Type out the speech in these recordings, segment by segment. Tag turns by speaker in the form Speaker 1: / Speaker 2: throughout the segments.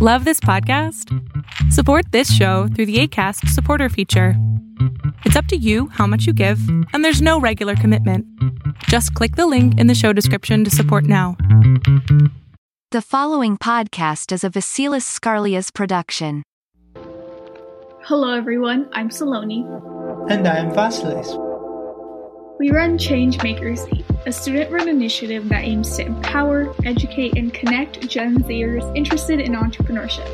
Speaker 1: Love this podcast? Support this show through the ACAST supporter feature. It's up to you how much you give, and there's no regular commitment. Just click the link in the show description to support now.
Speaker 2: The following podcast is a Vasilis Scarlias production.
Speaker 3: Hello, everyone. I'm Saloni.
Speaker 4: And I'm Vasilis.
Speaker 3: We run Changemakers, a student run initiative that aims to empower, educate, and connect Gen Zers interested in entrepreneurship.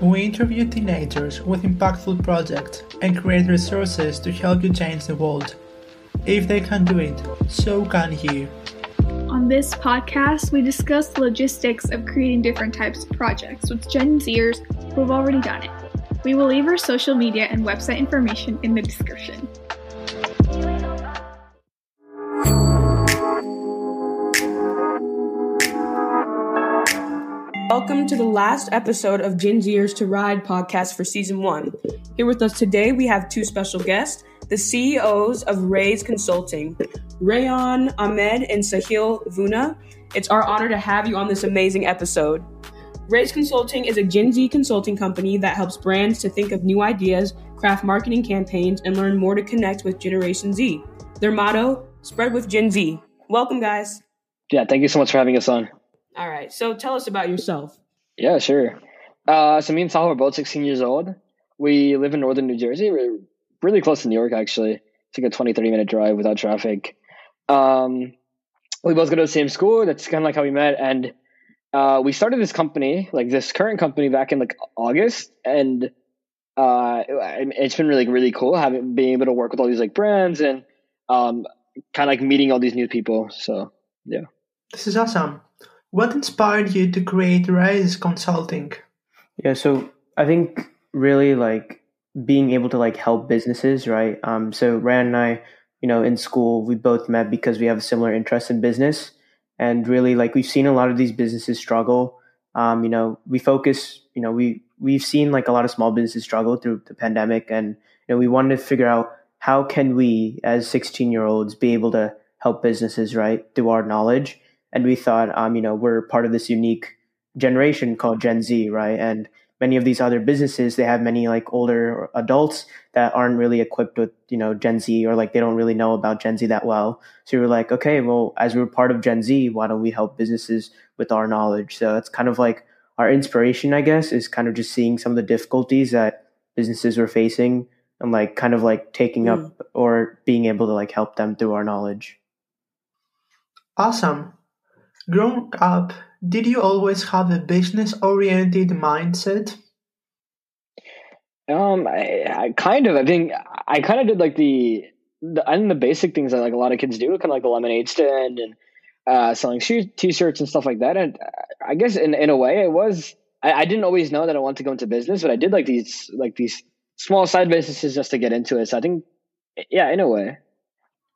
Speaker 4: We interview teenagers with impactful projects and create resources to help you change the world. If they can do it, so can you.
Speaker 3: On this podcast, we discuss the logistics of creating different types of projects with Gen Zers who have already done it. We will leave our social media and website information in the description.
Speaker 5: Welcome to the last episode of Gen Zers to Rise podcast for season one. Here with us today, we have two special guests, the CEOs of Raise Consulting, Ryan Ahmed and Sahil Vuna. It's our honor to have you on this amazing episode. Raise Consulting is a Gen Z consulting company that helps brands to think of new ideas, craft marketing campaigns, and learn more to connect with Generation Z. Their motto, spread with Gen Z. Welcome, guys.
Speaker 6: Yeah, thank you so much for having us on.
Speaker 5: All right. So tell us about yourself.
Speaker 6: Yeah, sure. Uh, so me and Sahil are both 16 years old. We live in northern New Jersey. We're really close to New York, actually. It's like a 20, 30 minute drive without traffic. Um, we both go to the same school. That's kind of like how we met. And uh, we started this company, like this current company, back in like August. And uh, it's been really, really cool having being able to work with all these like brands and um, kind of like meeting all these new people. So, yeah.
Speaker 4: This is awesome. What inspired you to create Raise Consulting?
Speaker 7: Yeah, so I think really like being able to like help businesses, right? Um, so Ryan and I, you know, in school, we both met because we have a similar interest in business, and really like we've seen a lot of these businesses struggle. Um, you know, we focus, you know, we we've seen like a lot of small businesses struggle through the pandemic, and you know, we wanted to figure out how can we, as sixteen year olds, be able to help businesses, right, through our knowledge and we thought, um, you know, we're part of this unique generation called Gen Z, right? And many of these other businesses, they have many like older adults that aren't really equipped with, you know, Gen Z or like they don't really know about Gen Z that well. So we were like, okay, well, as we're part of Gen Z, why don't we help businesses with our knowledge? So it's kind of like our inspiration, I guess, is kind of just seeing some of the difficulties that businesses were facing and like kind of like taking mm. up or being able to like help them through our knowledge.
Speaker 4: Awesome. Growing up, did you always have a business-oriented mindset?
Speaker 6: Um, I, I kind of. I think I kind of did like the the and the basic things that like a lot of kids do, kind of like the lemonade stand and uh, selling shoes, t-shirts and stuff like that. And I guess in in a way, it was. I, I didn't always know that I wanted to go into business, but I did like these like these small side businesses just to get into it. So I think, yeah, in a way.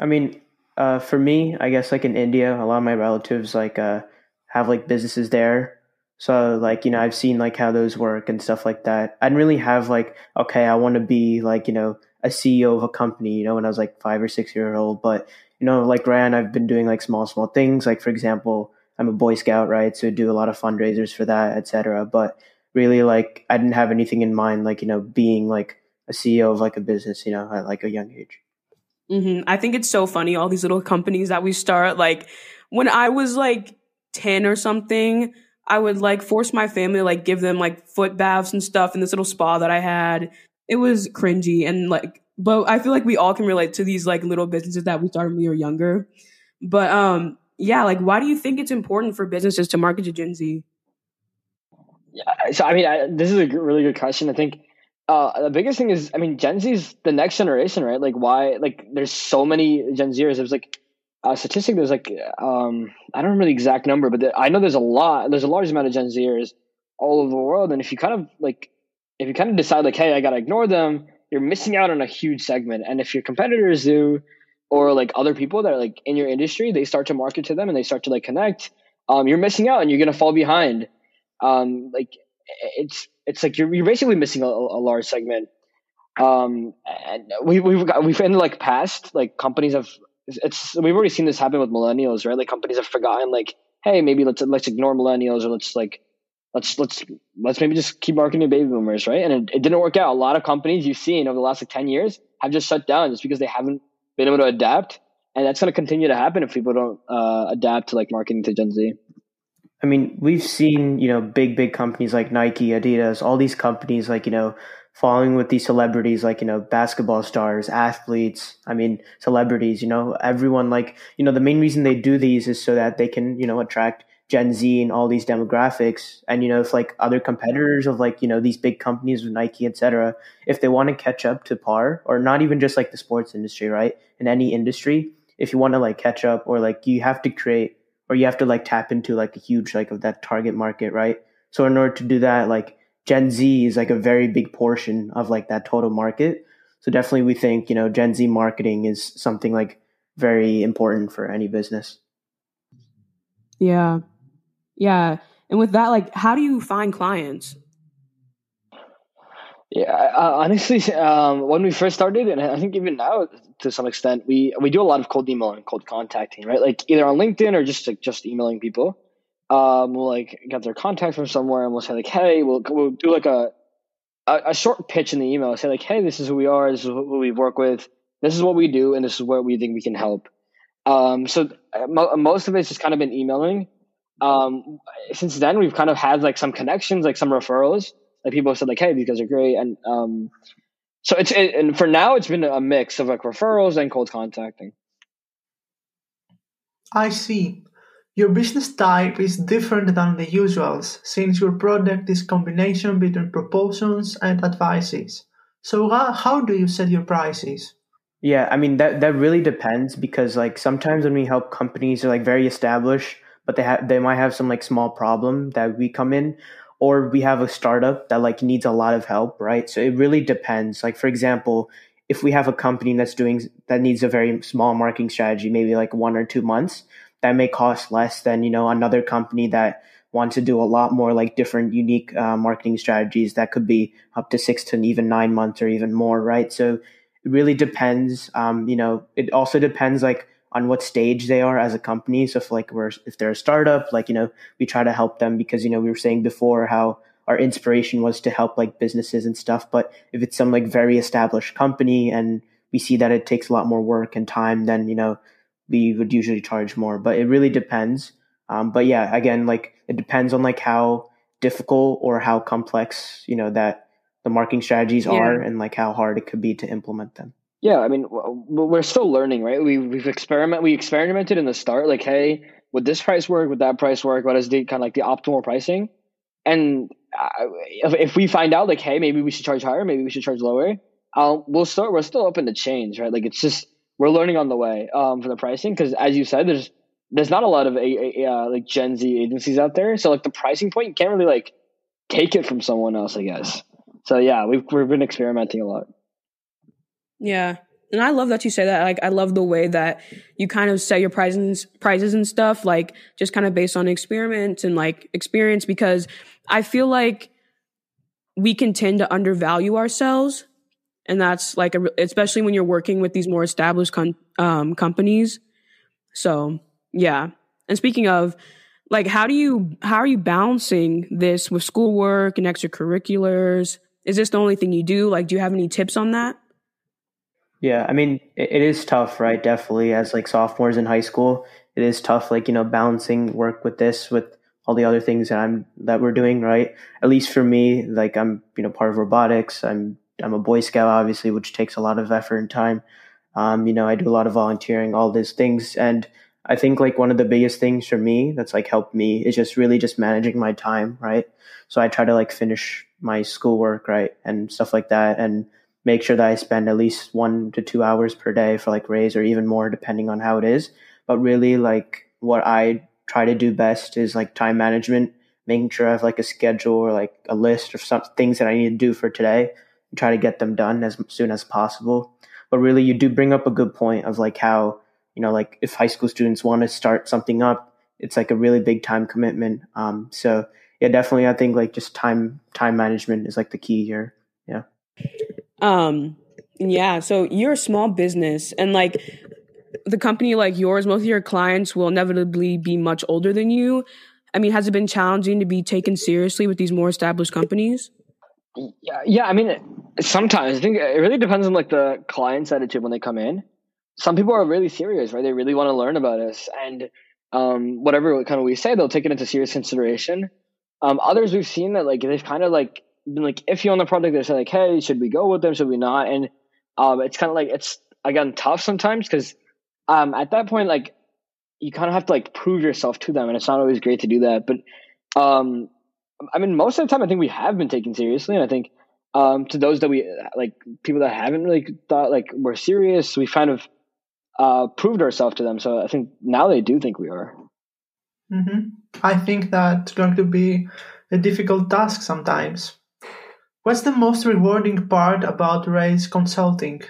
Speaker 7: I mean, uh, for me, I guess like in India, a lot of my relatives like uh, have like businesses there. So like you know, I've seen like how those work and stuff like that. I didn't really have like okay, I want to be like you know a CEO of a company. You know, when I was like five or six year old, but you know, like Ryan, I've been doing like small small things. Like for example, I'm a Boy Scout, right? So do a lot of fundraisers for that, etc. But really, like I didn't have anything in mind, like you know, being like a CEO of like a business. You know, at like a young age.
Speaker 5: Mm-hmm. I think it's so funny, all these little companies that we start. Like when I was like 10 or something, I would like force my family to like give them like foot baths and stuff in this little spa that I had. It was cringy and like, but I feel like we all can relate to these like little businesses that we started when we were younger. But um, yeah, like why do you think it's important for businesses to market to Gen Z?
Speaker 6: Yeah, so I mean, I, this is a really good question. I think uh, the biggest thing is, I mean, Gen Z is the next generation, right? Like, why? Like, there's so many Gen Zers. There's like a statistic. There's like, um, I don't remember the exact number, but I know there's a lot. There's a large amount of Gen Zers all over the world, and if you kind of like, if you kind of decide like, hey, I gotta ignore them, you're missing out on a huge segment. And if your competitors do, or like other people that are like in your industry, they start to market to them and they start to like connect. Um, you're missing out, and you're gonna fall behind. Um, like it's it's like you're, you're basically missing a, a large segment. Um, and we, we've got, we've in like past like companies have it's we've already seen this happen with millennials, right? Like companies have forgotten like, hey, maybe let's let's ignore millennials or let's like let's let's let's maybe just keep marketing to baby boomers, right? And it, it didn't work out. A lot of companies you've seen over the last like ten years have just shut down just because they haven't been able to adapt, and that's going to continue to happen if people don't uh, adapt to like marketing to Gen Z.
Speaker 7: I mean, we've seen, you know, big, big companies like Nike, Adidas, all these companies like, you know, following with these celebrities like, you know, basketball stars, athletes, I mean, celebrities, you know, everyone like, you know, the main reason they do these is so that they can, you know, attract Gen Z and all these demographics. And, you know, if like other competitors of like, you know, these big companies with Nike, et cetera, if they want to catch up to par or not even just like the sports industry, right? In any industry, if you want to like catch up or like you have to create or you have to like tap into like a huge like of that target market, right? So in order to do that, like Gen Z is like a very big portion of like that total market. So definitely we think, you know, Gen Z marketing is something like very important for any business.
Speaker 5: Yeah. Yeah. And with that, like, how do you find clients?
Speaker 6: Yeah, honestly, um, when we first started, and I think even now to some extent, we we do a lot of cold emailing, cold contacting, right? Like either on LinkedIn or just like just emailing people. Um, we'll like get their contact from somewhere, and we'll say like, hey, we'll we'll do like a a, a short pitch in the email. Say like, hey, this is who we are. This is who we work with. This is what we do, and this is where we think we can help. Um, so uh, mo- most of it's just kind of been emailing. Um, since then, we've kind of had like some connections, like some referrals like people have said like hey these guys are great. And um so it's it, and for now it's been a mix of like referrals and cold contacting.
Speaker 4: I see. Your business type is different than the usuals since your product is combination between proposals and advices. So how, how do you set your prices?
Speaker 7: Yeah i mean that that really depends because like sometimes when we help companies are like very established but they have they might have some like small problem that we come in or we have a startup that like needs a lot of help, right? So it really depends. Like for example, if we have a company that's doing that needs a very small marketing strategy, maybe like one or two months, that may cost less than you know another company that wants to do a lot more like different unique uh, marketing strategies that could be up to six to even nine months or even more, right? So it really depends. Um, you know, it also depends like on what stage they are as a company. So if like we're if they're a startup, like you know, we try to help them because you know we were saying before how our inspiration was to help like businesses and stuff. But if it's some like very established company and we see that it takes a lot more work and time, then you know we would usually charge more. But it really depends. Um, but yeah, again, like it depends on like how difficult or how complex you know that the marketing strategies yeah. are and like how hard it could be to implement them.
Speaker 6: Yeah, I mean, we're still learning, right? We we've experiment we experimented in the start, like, hey, would this price work? Would that price work? What is the kind of like the optimal pricing? And uh, if, we find out, like, hey, maybe we should charge higher, maybe we should charge lower, um, we'll start. We're still open to change, right? Like, it's just we're learning on the way um, for the pricing because, as you said, there's there's not a lot of a, a, uh, like Gen Z agencies out there, so like the pricing point, you can't really like take it from someone else, I guess. So yeah, we've we've been experimenting a lot.
Speaker 5: Yeah. And I love that you say that. Like, I love the way that you kind of set your prizes, prizes and stuff, like just kind of based on experiments and like experience, because I feel like we can tend to undervalue ourselves. And that's like, a, especially when you're working with these more established con- um, companies. So, yeah. And speaking of, like, how do you, how are you balancing this with schoolwork and extracurriculars? Is this the only thing you do? Like, do you have any tips on that?
Speaker 7: Yeah, I mean, it, it is tough, right? Definitely, as like sophomores in high school, it is tough, like you know, balancing work with this with all the other things that I'm that we're doing, right? At least for me, like I'm, you know, part of robotics. I'm I'm a Boy Scout, obviously, which takes a lot of effort and time. Um, you know, I do a lot of volunteering, all these things, and I think like one of the biggest things for me that's like helped me is just really just managing my time, right? So I try to like finish my schoolwork, right, and stuff like that, and make sure that I spend at least one to two hours per day for like Raise or even more depending on how it is. But really like what I try to do best is like time management, making sure I have like a schedule or like a list of some things that I need to do for today and try to get them done as soon as possible. But really you do bring up a good point of like how, you know, like if high school students want to start something up, it's like a really big time commitment. Um, so yeah, definitely I think like just time time management is like the key here.
Speaker 5: Um, yeah. So you're a small business and like the company like yours, most of your clients will inevitably be much older than you. I mean, has it been challenging to be taken seriously with these more established companies?
Speaker 6: Yeah, yeah. I mean, sometimes I think it really depends on like the client's attitude when they come in. Some people are really serious, right? They really want to learn about us, and um, whatever kind of we say, they'll take it into serious consideration. Um, others we've seen that like they've kind of like been like iffy on the product. They say like, "Hey, should we go with them? Should we not?" And um, it's kind of like it's again tough sometimes because um, at that point, like you kind of have to like prove yourself to them, and it's not always great to do that. But um, I mean, most of the time, I think we have been taken seriously, and I think um, to those that we like people that haven't really thought like we're serious, we kind of uh, proved ourselves to them. So I think now they do think we are.
Speaker 4: Mm-hmm. I think that's going to be a difficult task sometimes. What's the most rewarding part about Raise Consulting?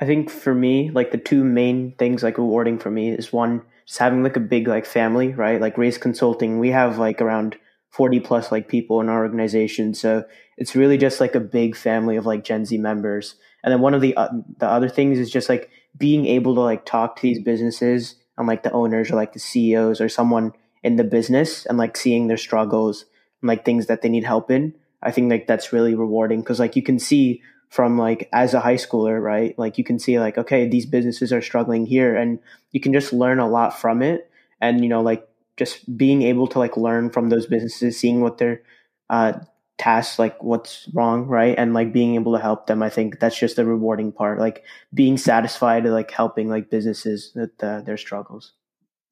Speaker 7: I think for me, like the two main things like rewarding for me is one, just having like a big like family, right? Like Raise Consulting, we have like around 40 plus like people in our organization. So it's really just like a big family of like Gen Z members. And then one of the uh, the other things is just like being able to like talk to these businesses and like the owners or like the CEOs or someone in the business and like seeing their struggles and like things that they need help in. I think like that's really rewarding because like you can see from like as a high schooler, right? Like you can see like okay, these businesses are struggling here and you can just learn a lot from it and you know like just being able to like learn from those businesses, seeing what their uh tasks like what's wrong right and like being able to help them i think that's just the rewarding part like being satisfied like helping like businesses with uh, their struggles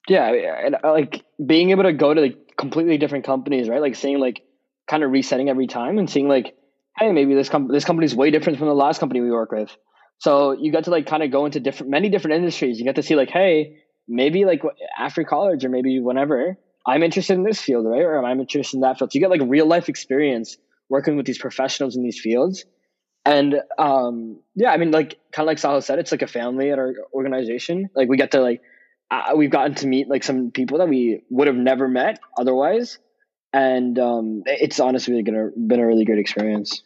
Speaker 6: yeah and uh, like being able to go to like completely different companies right like seeing like kind of resetting every time and seeing like hey maybe this com- this company's way different from the last company we work with so you got to like kind of go into different many different industries you get to see like hey maybe like after college or maybe whenever I'm interested in this field, right? Or I'm interested in that field. So you get like real life experience working with these professionals in these fields. And um, yeah, I mean, like kind of like Sahil said, it's like a family at our organization. Like we get to like uh, we've gotten to meet like some people that we would have never met otherwise, and um, it's honestly gonna been a really great experience.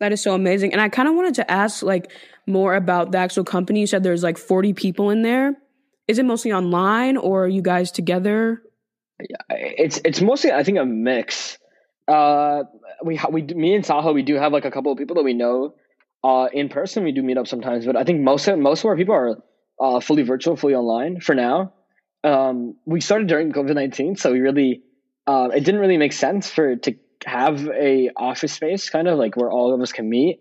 Speaker 5: That is so amazing. And I kind of wanted to ask like more about the actual company. You said there's like 40 people in there. Is it mostly online or are you guys together?
Speaker 6: it's it's mostly I think a mix. Uh, we we me and Sahil we do have like a couple of people that we know uh, in person. We do meet up sometimes, but I think most of most of our people are uh, fully virtual, fully online for now. Um, we started during COVID nineteen, so we really uh, it didn't really make sense for to have a office space kind of like where all of us can meet.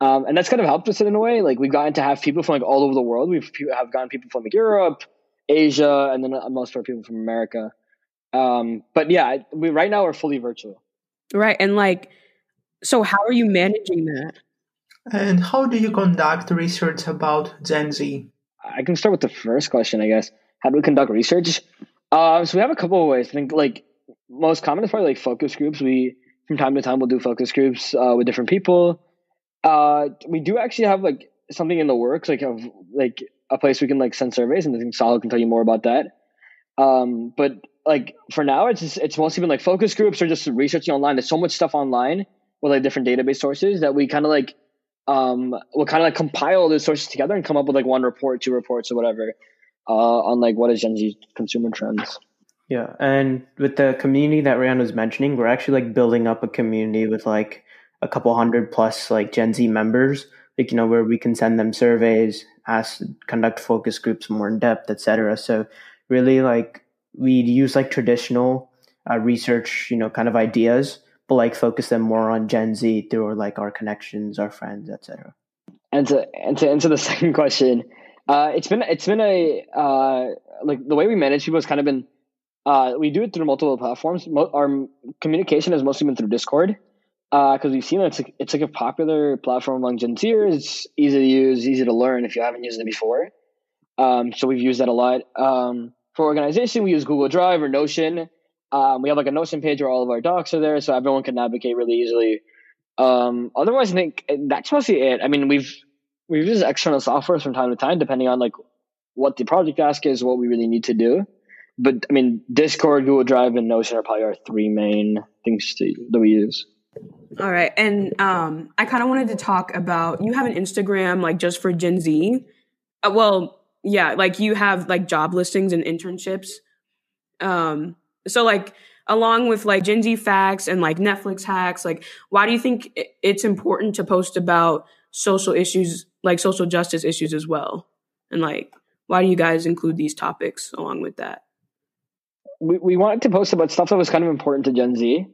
Speaker 6: Um, and that's kind of helped us in a way. Like we've gotten to have people from like all over the world. We've have gotten people from like Europe, Asia, and then uh, most of our people from America. Um, but yeah, we right now we're fully virtual.
Speaker 5: Right. And like, so how are you managing that?
Speaker 4: And how do you conduct research about Gen Z?
Speaker 6: I can start with the first question, I guess. How do we conduct research? Uh, so we have a couple of ways. I think like most common is probably like focus groups. We from time to time we'll do focus groups uh, with different people. Uh, we do actually have like something in the works, like of like a place we can like send surveys, and I think Sahil can tell you more about that. Um, but like for now, it's just, it's mostly been like focus groups or just researching online. There's so much stuff online with like different database sources that we kind of like um we'll kind of like compile those sources together and come up with like one report, two reports, or whatever uh, on like what is Gen Z consumer trends.
Speaker 7: Yeah, and with the community that Ryan was mentioning, we're actually like building up a community with like a couple hundred plus like Gen Z members, like you know where we can send them surveys, ask, conduct focus groups more in depth, etc. So really like we'd use like traditional uh, research, you know, kind of ideas, but like focus them more on Gen Z through like our connections, our friends, etc.
Speaker 6: And to and to answer the second question, uh, it's been it's been a uh, like the way we manage people has kind of been uh, we do it through multiple platforms. Mo- our communication has mostly been through Discord because uh, we've seen that it's like, it's like a popular platform among Gen Zers. It's easy to use, easy to learn if you haven't used it before. Um, so we've used that a lot. Um, for organization, we use Google Drive or Notion. Um, we have like a Notion page where all of our docs are there, so everyone can navigate really easily. Um, otherwise, I think that's mostly it. I mean, we've we've used external software from time to time, depending on like what the project ask is, what we really need to do. But I mean, Discord, Google Drive, and Notion are probably our three main things to, that we use.
Speaker 5: All right, and um, I kind of wanted to talk about you have an Instagram like just for Gen Z. Uh, well, yeah, like you have like job listings and internships. Um, so like along with like Gen Z facts and like Netflix hacks, like why do you think it's important to post about social issues, like social justice issues as well? And like, why do you guys include these topics along with that?
Speaker 6: We, we wanted to post about stuff that was kind of important to Gen Z.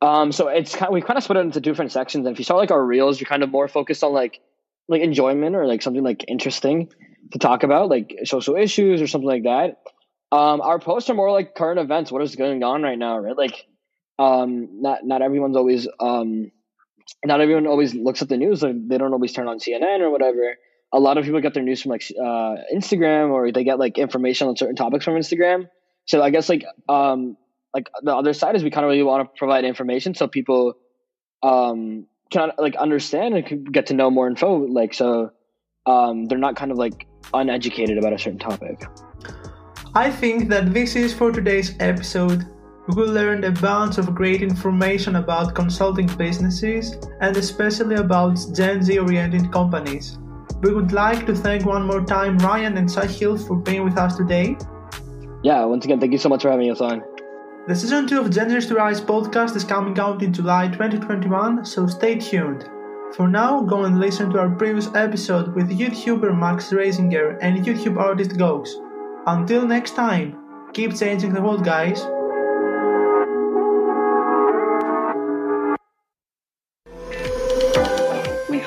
Speaker 6: Um, so it's kind of, we kind of split it into different sections. And if you saw like our reels, you're kind of more focused on like like enjoyment or like something like interesting to talk about, like social issues or something like that. Um, our posts are more like current events. What is going on right now, right? Like, um, not not everyone's always um, not everyone always looks at the news. Like they don't always turn on CNN or whatever. A lot of people get their news from like uh, Instagram or they get like information on certain topics from Instagram. So I guess like um, like the other side is we kind of really want to provide information so people um, can like understand and get to know more info. Like so, um, they're not kind of like uneducated about a certain topic.
Speaker 4: I think that this is for today's episode. We learned a bunch of great information about consulting businesses and especially about Gen Z oriented companies. We would like to thank one more time Ryan and Sahil for being with us today.
Speaker 6: Yeah, once again, thank you so much for having us on.
Speaker 4: The season 2 of Gen Z to Rise podcast is coming out in July 2021, so stay tuned. For now, go and listen to our previous episode with YouTuber Max Rasinger and YouTube artist Gogs. Until next time, keep changing the world, guys.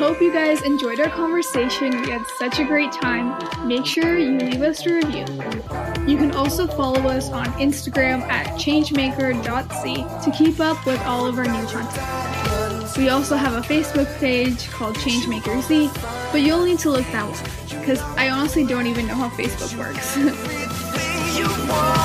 Speaker 3: Hope you guys enjoyed our conversation. We had such a great time. Make sure you leave us a review. You can also follow us on Instagram at changemaker.c to keep up with all of our new content. We also have a Facebook page called ChangemakerZ, but you'll need to look that one because I honestly don't even know how Facebook works.